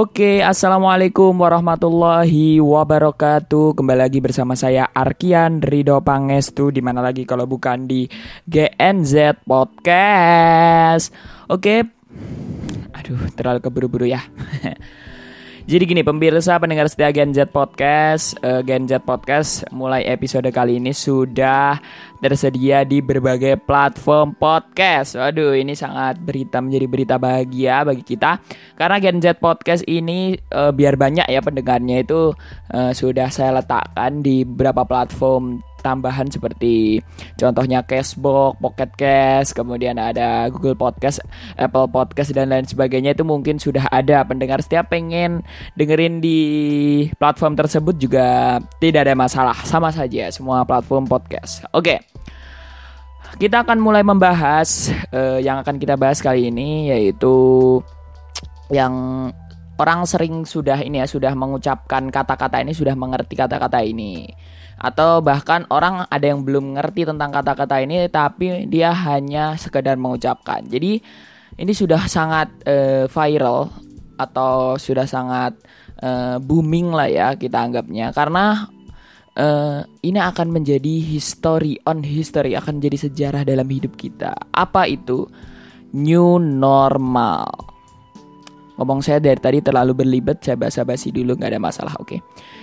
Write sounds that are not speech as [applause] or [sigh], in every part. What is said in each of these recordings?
Oke, assalamualaikum warahmatullahi wabarakatuh. Kembali lagi bersama saya Arkian Rido Pangestu. Di mana lagi kalau bukan di GNZ Podcast. Oke, aduh terlalu keburu-buru ya. [laughs] Jadi gini pemirsa pendengar setia Gen Z Podcast uh, Gen Z Podcast mulai episode kali ini sudah tersedia di berbagai platform podcast. Waduh ini sangat berita menjadi berita bahagia bagi kita. Karena Gen Z Podcast ini uh, biar banyak ya pendengarnya itu uh, sudah saya letakkan di beberapa platform tambahan seperti contohnya Cashbox, Pocket Cash, kemudian ada Google Podcast, Apple Podcast dan lain sebagainya itu mungkin sudah ada pendengar setiap pengen dengerin di platform tersebut juga tidak ada masalah, sama saja semua platform podcast. Oke. Kita akan mulai membahas uh, yang akan kita bahas kali ini yaitu yang orang sering sudah ini ya sudah mengucapkan kata-kata ini sudah mengerti kata-kata ini atau bahkan orang ada yang belum ngerti tentang kata-kata ini tapi dia hanya sekedar mengucapkan. Jadi ini sudah sangat uh, viral atau sudah sangat uh, booming lah ya kita anggapnya karena uh, ini akan menjadi history on history akan jadi sejarah dalam hidup kita. Apa itu? New normal. Ngomong saya dari tadi terlalu berlibat, saya basa-basi dulu nggak ada masalah, oke. Okay?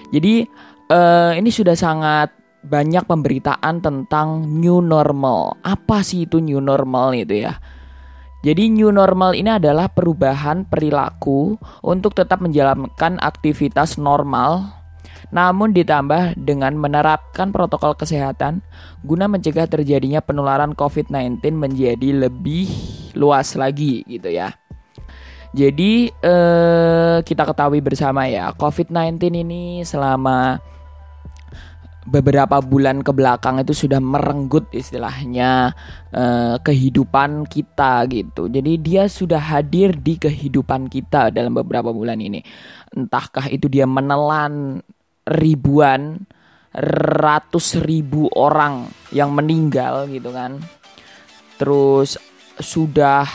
Jadi uh, ini sudah sangat banyak pemberitaan tentang new normal. Apa sih itu new normal itu ya? Jadi new normal ini adalah perubahan perilaku untuk tetap menjalankan aktivitas normal namun ditambah dengan menerapkan protokol kesehatan guna mencegah terjadinya penularan COVID-19 menjadi lebih luas lagi gitu ya. Jadi eh, kita ketahui bersama ya COVID-19 ini selama beberapa bulan ke belakang itu sudah merenggut istilahnya uh, kehidupan kita gitu. Jadi dia sudah hadir di kehidupan kita dalam beberapa bulan ini. Entahkah itu dia menelan ribuan, ratus ribu orang yang meninggal gitu kan. Terus sudah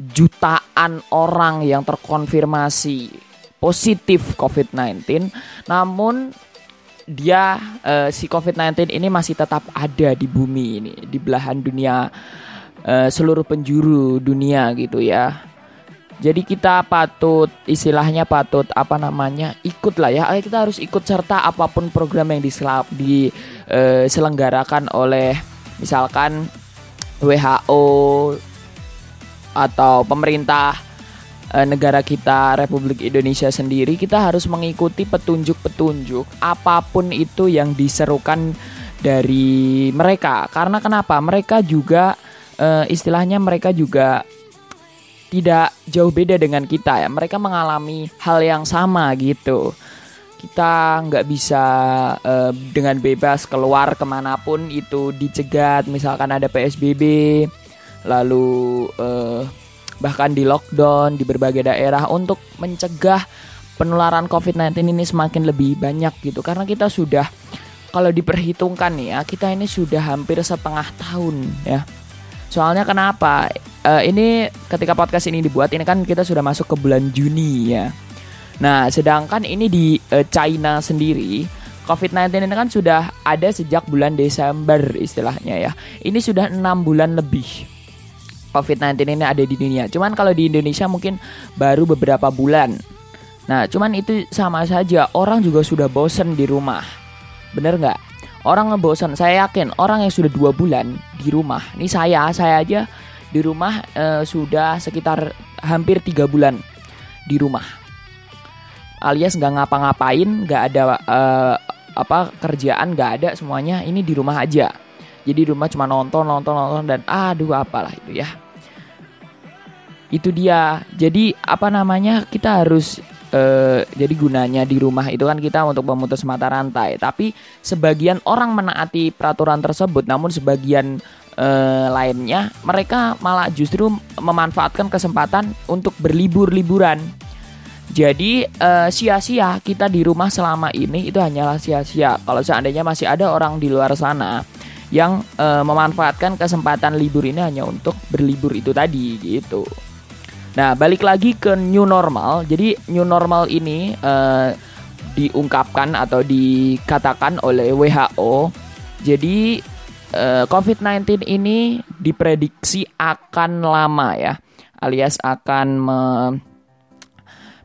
jutaan orang yang terkonfirmasi positif COVID-19. Namun dia uh, si COVID-19 ini masih tetap ada di bumi ini, di belahan dunia uh, seluruh penjuru dunia gitu ya. Jadi kita patut istilahnya patut apa namanya ikut lah ya kita harus ikut serta apa pun program yang diselenggarakan uh, oleh misalkan WHO atau pemerintah Eh, negara kita Republik Indonesia sendiri kita harus mengikuti petunjuk-petunjuk apa pun itu yang diserukan dari mereka. Karena kenapa? Mereka juga uh, istilahnya mereka juga tidak jauh beda dengan kita ya. Mereka mengalami hal yang sama gitu. Kita nggak bisa uh, dengan bebas keluar ke mana pun itu dicegat. Misalkan ada PSBB lalu uh, bahkan di lockdown di berbagai daerah untuk mencegah penularan COVID-19 ini semakin lebih banyak gitu. Karena kita sudah kalau diperhitungkan nih ya kita ini sudah hampir setengah tahun ya. Soalnya kenapa? Uh, ini ketika podcast ini dibuat ini kan kita sudah masuk ke bulan Juni ya. Nah sedangkan ini di uh, China sendiri COVID-19 ini kan sudah ada sejak bulan Desember istilahnya ya. Ini sudah enam bulan lebih COVID-19 ini ada di dunia. Cuman kalau di Indonesia mungkin baru beberapa bulan. Nah, cuman itu sama saja. Orang juga sudah bosen di rumah. Bener nggak? Orang ngebosen. Saya yakin orang yang sudah dua bulan di rumah. Ini saya, saya aja di rumah eh, sudah sekitar hampir tiga bulan di rumah. Alias nggak ngapa-ngapain, nggak ada eh, apa kerjaan, nggak ada semuanya. Ini di rumah aja jadi di rumah cuma nonton nonton nonton dan aduh apalah itu ya. Itu dia. Jadi apa namanya kita harus uh, jadi gunanya di rumah itu kan kita untuk memutus mata rantai. Tapi sebagian orang menaati peraturan tersebut namun sebagian uh, lainnya mereka malah justru memanfaatkan kesempatan untuk berlibur-liburan. Jadi uh, sia-sia kita di rumah selama ini itu hanyalah sia-sia. Kalau seandainya masih ada orang di luar sana yang e, memanfaatkan kesempatan libur ini hanya untuk berlibur itu tadi gitu. Nah, balik lagi ke new normal. Jadi new normal ini uh, diungkapkan atau dikatakan oleh WHO. Jadi uh, eh, COVID-19 ini diprediksi akan lama ya, alias akan me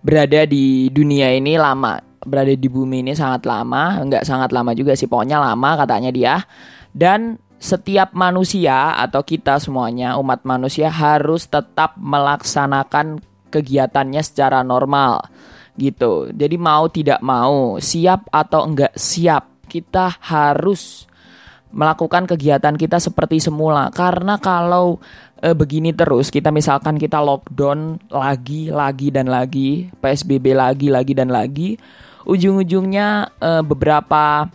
berada di dunia ini lama, berada di bumi ini sangat lama, enggak sangat lama juga sih, pokoknya lama katanya dia. Dan setiap manusia atau kita semuanya umat manusia harus tetap melaksanakan kegiatannya secara normal gitu. Jadi mau tidak mau, siap atau enggak siap, kita harus melakukan kegiatan kita seperti semula. Karena kalau e, begini terus, kita misalkan kita lockdown lagi, lagi dan lagi, PSBB lagi, lagi dan lagi, ujung-ujungnya e, beberapa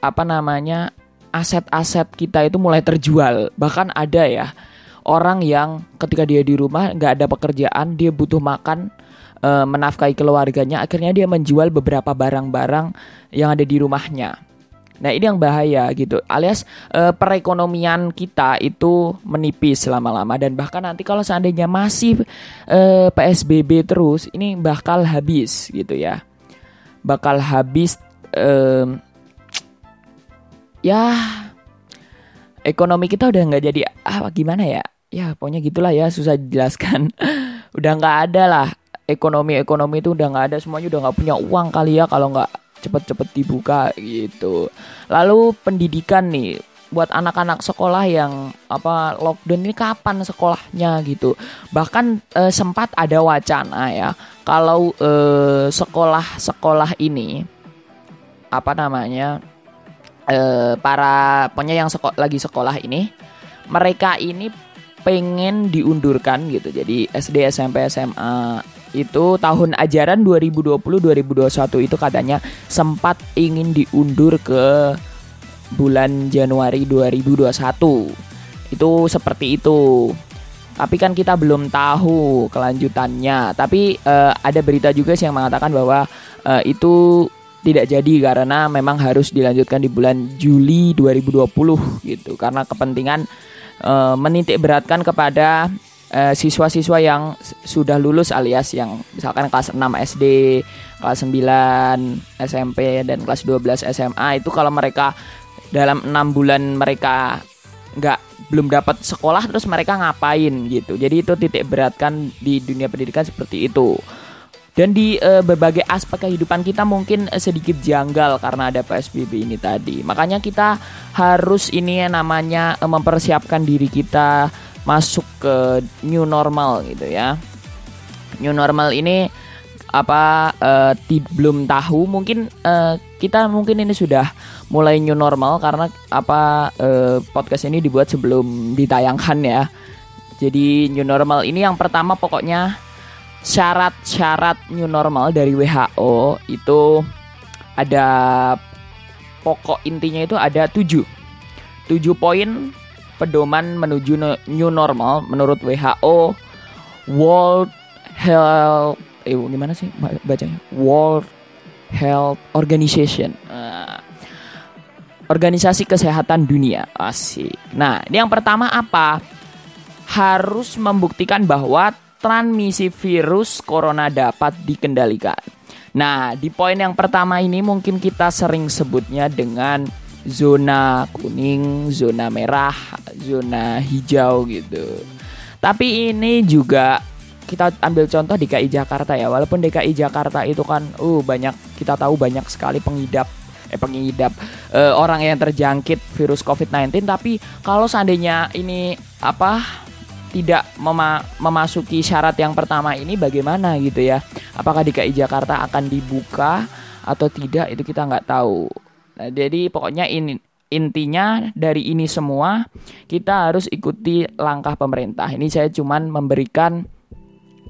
apa namanya aset-aset kita itu mulai terjual. Bahkan ada ya orang yang ketika dia di rumah nggak ada pekerjaan, dia butuh makan, e, menafkahi keluarganya, akhirnya dia menjual beberapa barang-barang yang ada di rumahnya. Nah ini yang bahaya gitu, alias e, perekonomian kita itu menipis lama-lama dan bahkan nanti kalau seandainya masih e, PSBB terus, ini bakal habis gitu ya, bakal habis. E, ya ekonomi kita udah nggak jadi ah gimana ya? Ya pokoknya gitulah ya susah dijelaskan. [laughs] Udah nggak ada lah ekonomi ekonomi itu udah nggak ada semuanya udah nggak punya uang kali ya kalau nggak cepet-cepet dibuka gitu. Lalu pendidikan nih buat anak-anak sekolah yang apa lockdown ini kapan sekolahnya gitu. Bahkan e, sempat ada wacana ya kalau sekolah-sekolah ini apa namanya uh, para pokoknya yang seko lagi sekolah ini mereka ini pengen diundurkan gitu. Jadi SD, SMP, SMA itu tahun ajaran 2020-2021 itu katanya sempat ingin diundur ke bulan Januari 2021. Itu seperti itu. Tapi kan kita belum tahu kelanjutannya. Tapi uh, ada berita juga sih yang mengatakan bahwa uh, itu tidak jadi karena memang harus dilanjutkan di bulan Juli 2020 gitu karena kepentingan e, menitik beratkan kepada e, siswa-siswa yang sudah lulus alias yang misalkan kelas 6 SD, kelas 9 SMP dan kelas 12 SMA itu kalau mereka dalam enam bulan mereka nggak belum dapat sekolah terus mereka ngapain gitu. Jadi itu titik beratkan di dunia pendidikan seperti itu. Dan di uh, berbagai aspek kehidupan kita mungkin uh, sedikit janggal karena ada PSBB ini tadi. Makanya kita harus ini yang namanya uh, mempersiapkan diri kita masuk ke new normal gitu ya. New normal ini apa uh, belum tahu mungkin uh, kita mungkin ini sudah mulai new normal karena apa uh, podcast ini dibuat sebelum ditayangkan ya. Jadi new normal ini yang pertama pokoknya syarat-syarat new normal dari WHO itu ada pokok intinya itu ada tujuh. Tujuh poin pedoman menuju new normal menurut WHO World Health eh gimana sih bacanya? World Health Organization. Uh, organisasi kesehatan dunia. Asik. Nah yang pertama apa? Harus membuktikan bahwa transmisi virus corona dapat dikendalikan. Nah, di poin yang pertama ini mungkin kita sering sebutnya dengan zona kuning, zona merah, zona hijau gitu. Tapi ini juga kita ambil contoh DKI Jakarta ya. Walaupun DKI Jakarta itu kan uh banyak kita tahu banyak sekali pengidap eh pengidap uh, orang yang terjangkit virus COVID-19 tapi kalau seandainya ini apa tidak mema memasuki syarat yang pertama ini bagaimana gitu ya? Apakah DKI Jakarta akan dibuka atau tidak itu kita nggak tahu. Nah, jadi pokoknya ini intinya dari ini semua kita harus ikuti langkah pemerintah. Ini saya cuman memberikan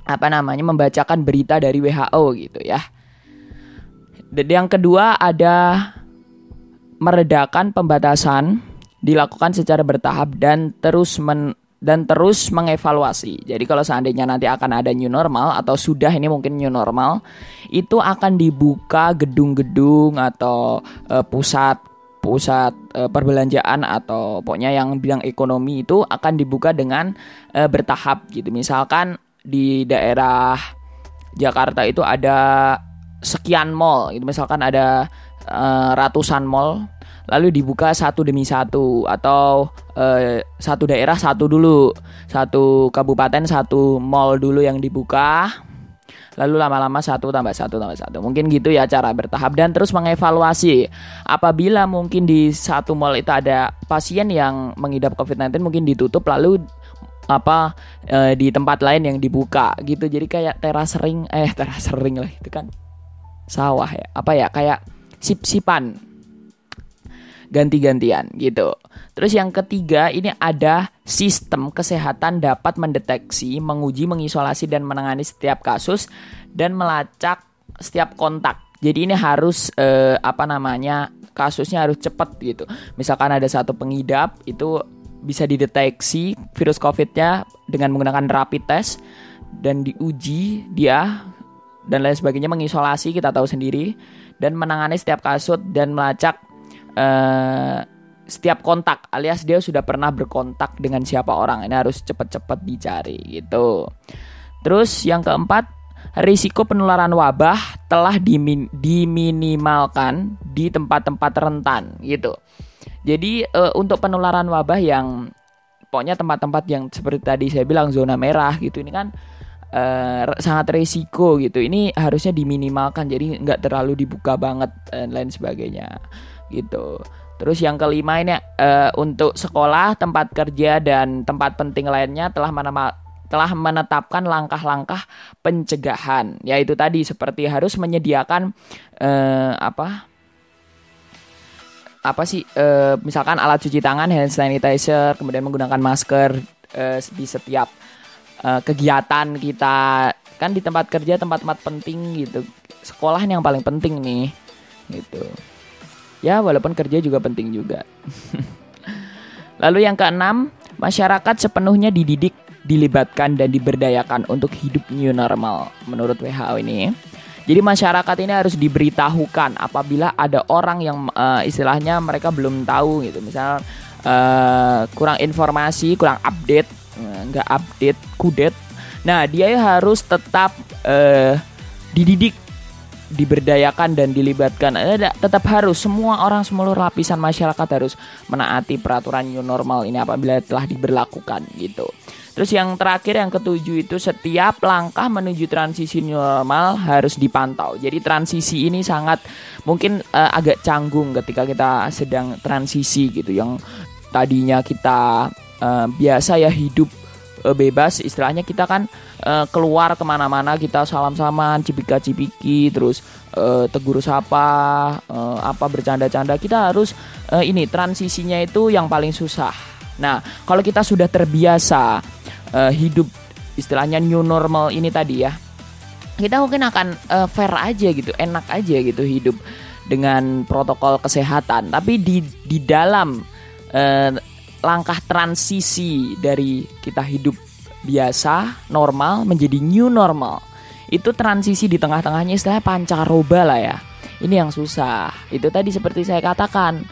apa namanya membacakan berita dari WHO gitu ya. Dan yang kedua ada meredakan pembatasan dilakukan secara bertahap dan terus dan terus mengevaluasi. Jadi kalau seandainya nanti akan ada new normal atau sudah ini mungkin new normal, itu akan dibuka gedung-gedung atau uh, pusat pusat uh, perbelanjaan atau pokoknya yang bidang ekonomi itu akan dibuka dengan uh, bertahap gitu. Misalkan di daerah Jakarta itu ada sekian mall gitu misalkan ada uh, ratusan mall lalu dibuka satu demi satu atau uh, satu daerah satu dulu. Satu kabupaten satu mall dulu yang dibuka. Lalu lama-lama satu tambah satu tambah satu. Mungkin gitu ya cara bertahap. Dan terus mengevaluasi. Apabila mungkin di satu mall itu ada pasien yang mengidap COVID-19 mungkin ditutup lalu apa e, di tempat lain yang dibuka gitu. Jadi kayak teras ring eh [laughs] teras ring lah itu kan. Sawah ya. Apa ya? Kayak sip-sipan ganti-gantian gitu. Terus yang ketiga ini ada sistem kesehatan dapat mendeteksi, menguji, mengisolasi dan menangani setiap kasus dan melacak setiap kontak. Jadi ini harus eh, apa namanya kasusnya harus cepat gitu. Misalkan ada satu pengidap itu bisa dideteksi virus COVID-nya dengan menggunakan rapid test dan diuji dia dan lain sebagainya mengisolasi kita tahu sendiri dan menangani setiap kasus dan melacak uh, setiap kontak alias dia sudah pernah berkontak dengan siapa orang ini harus cepat-cepat dicari gitu. Terus yang keempat risiko penularan wabah telah dimin diminimalkan di tempat-tempat rentan gitu. Jadi uh, untuk penularan wabah yang pokoknya tempat-tempat yang seperti tadi saya bilang zona merah gitu ini kan uh, sangat resiko gitu. Ini harusnya diminimalkan jadi nggak terlalu dibuka banget dan lain sebagainya gitu. Terus yang kelima ini uh, untuk sekolah, tempat kerja dan tempat penting lainnya telah menama, telah menetapkan langkah-langkah pencegahan. Yaitu tadi seperti harus menyediakan uh, apa? apa sih uh, misalkan alat cuci tangan hand sanitizer kemudian menggunakan masker uh, di setiap uh, kegiatan kita kan di tempat kerja tempat-tempat penting gitu sekolah yang paling penting nih gitu ya walaupun kerja juga penting juga. [laughs] Lalu yang keenam masyarakat sepenuhnya dididik dilibatkan dan diberdayakan untuk hidup new normal menurut WHO ini. Jadi masyarakat ini harus diberitahukan apabila ada orang yang uh, istilahnya mereka belum tahu gitu. Misal uh, kurang informasi kurang update nggak update kudet. Nah, dia harus tetap uh, dididik, diberdayakan dan dilibatkan. Eh, tetap harus semua orang seluruh lapisan masyarakat harus menaati peraturan new normal ini apabila telah diberlakukan gitu. Terus yang terakhir yang ketujuh itu setiap langkah menuju transisi new normal harus dipantau. Jadi transisi ini sangat mungkin uh, agak canggung ketika kita sedang transisi gitu yang tadinya kita uh, biasa ya hidup uh, bebas. Istilahnya kita kan uh, keluar ke mana-mana. Kita salam-saman cipika-cipiki terus uh, tegur sapa uh, apa bercanda-canda. Kita harus uh, ini transisinya itu yang paling susah. Nah kalau kita sudah terbiasa uh, hidup istilahnya new normal ini tadi ya kita mungkin akan uh, fair aja gitu enak aja gitu hidup dengan protokol kesehatan. Tapi di di dalam langkah transisi dari kita hidup biasa normal menjadi new normal. Itu transisi di tengah-tengahnya istilahnya pancaroba lah ya. Ini yang susah. Itu tadi seperti saya katakan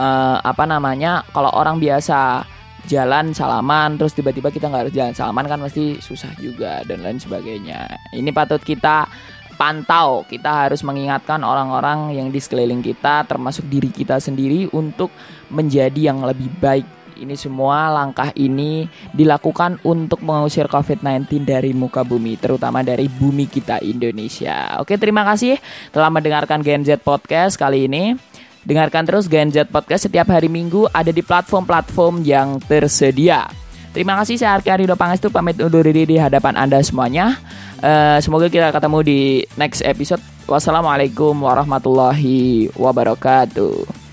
uh, apa namanya kalau orang biasa jalan salaman terus tiba-tiba kita nggak harus jalan salaman kan pasti susah juga dan lain sebagainya. Ini patut kita pantau kita harus mengingatkan orang-orang yang di sekeliling kita termasuk diri kita sendiri untuk menjadi yang lebih baik ini semua langkah ini dilakukan untuk mengusir COVID-19 dari muka bumi, terutama dari bumi kita Indonesia. Oke, terima kasih telah mendengarkan Gen Z Podcast kali ini. Dengarkan terus Gen Z Podcast setiap hari Minggu ada di platform-platform yang tersedia. Terima kasih saya Arki Arido Pangestu pamit undur diri di hadapan Anda semuanya. Uh, semoga kita ketemu di next episode. Wassalamualaikum warahmatullahi wabarakatuh.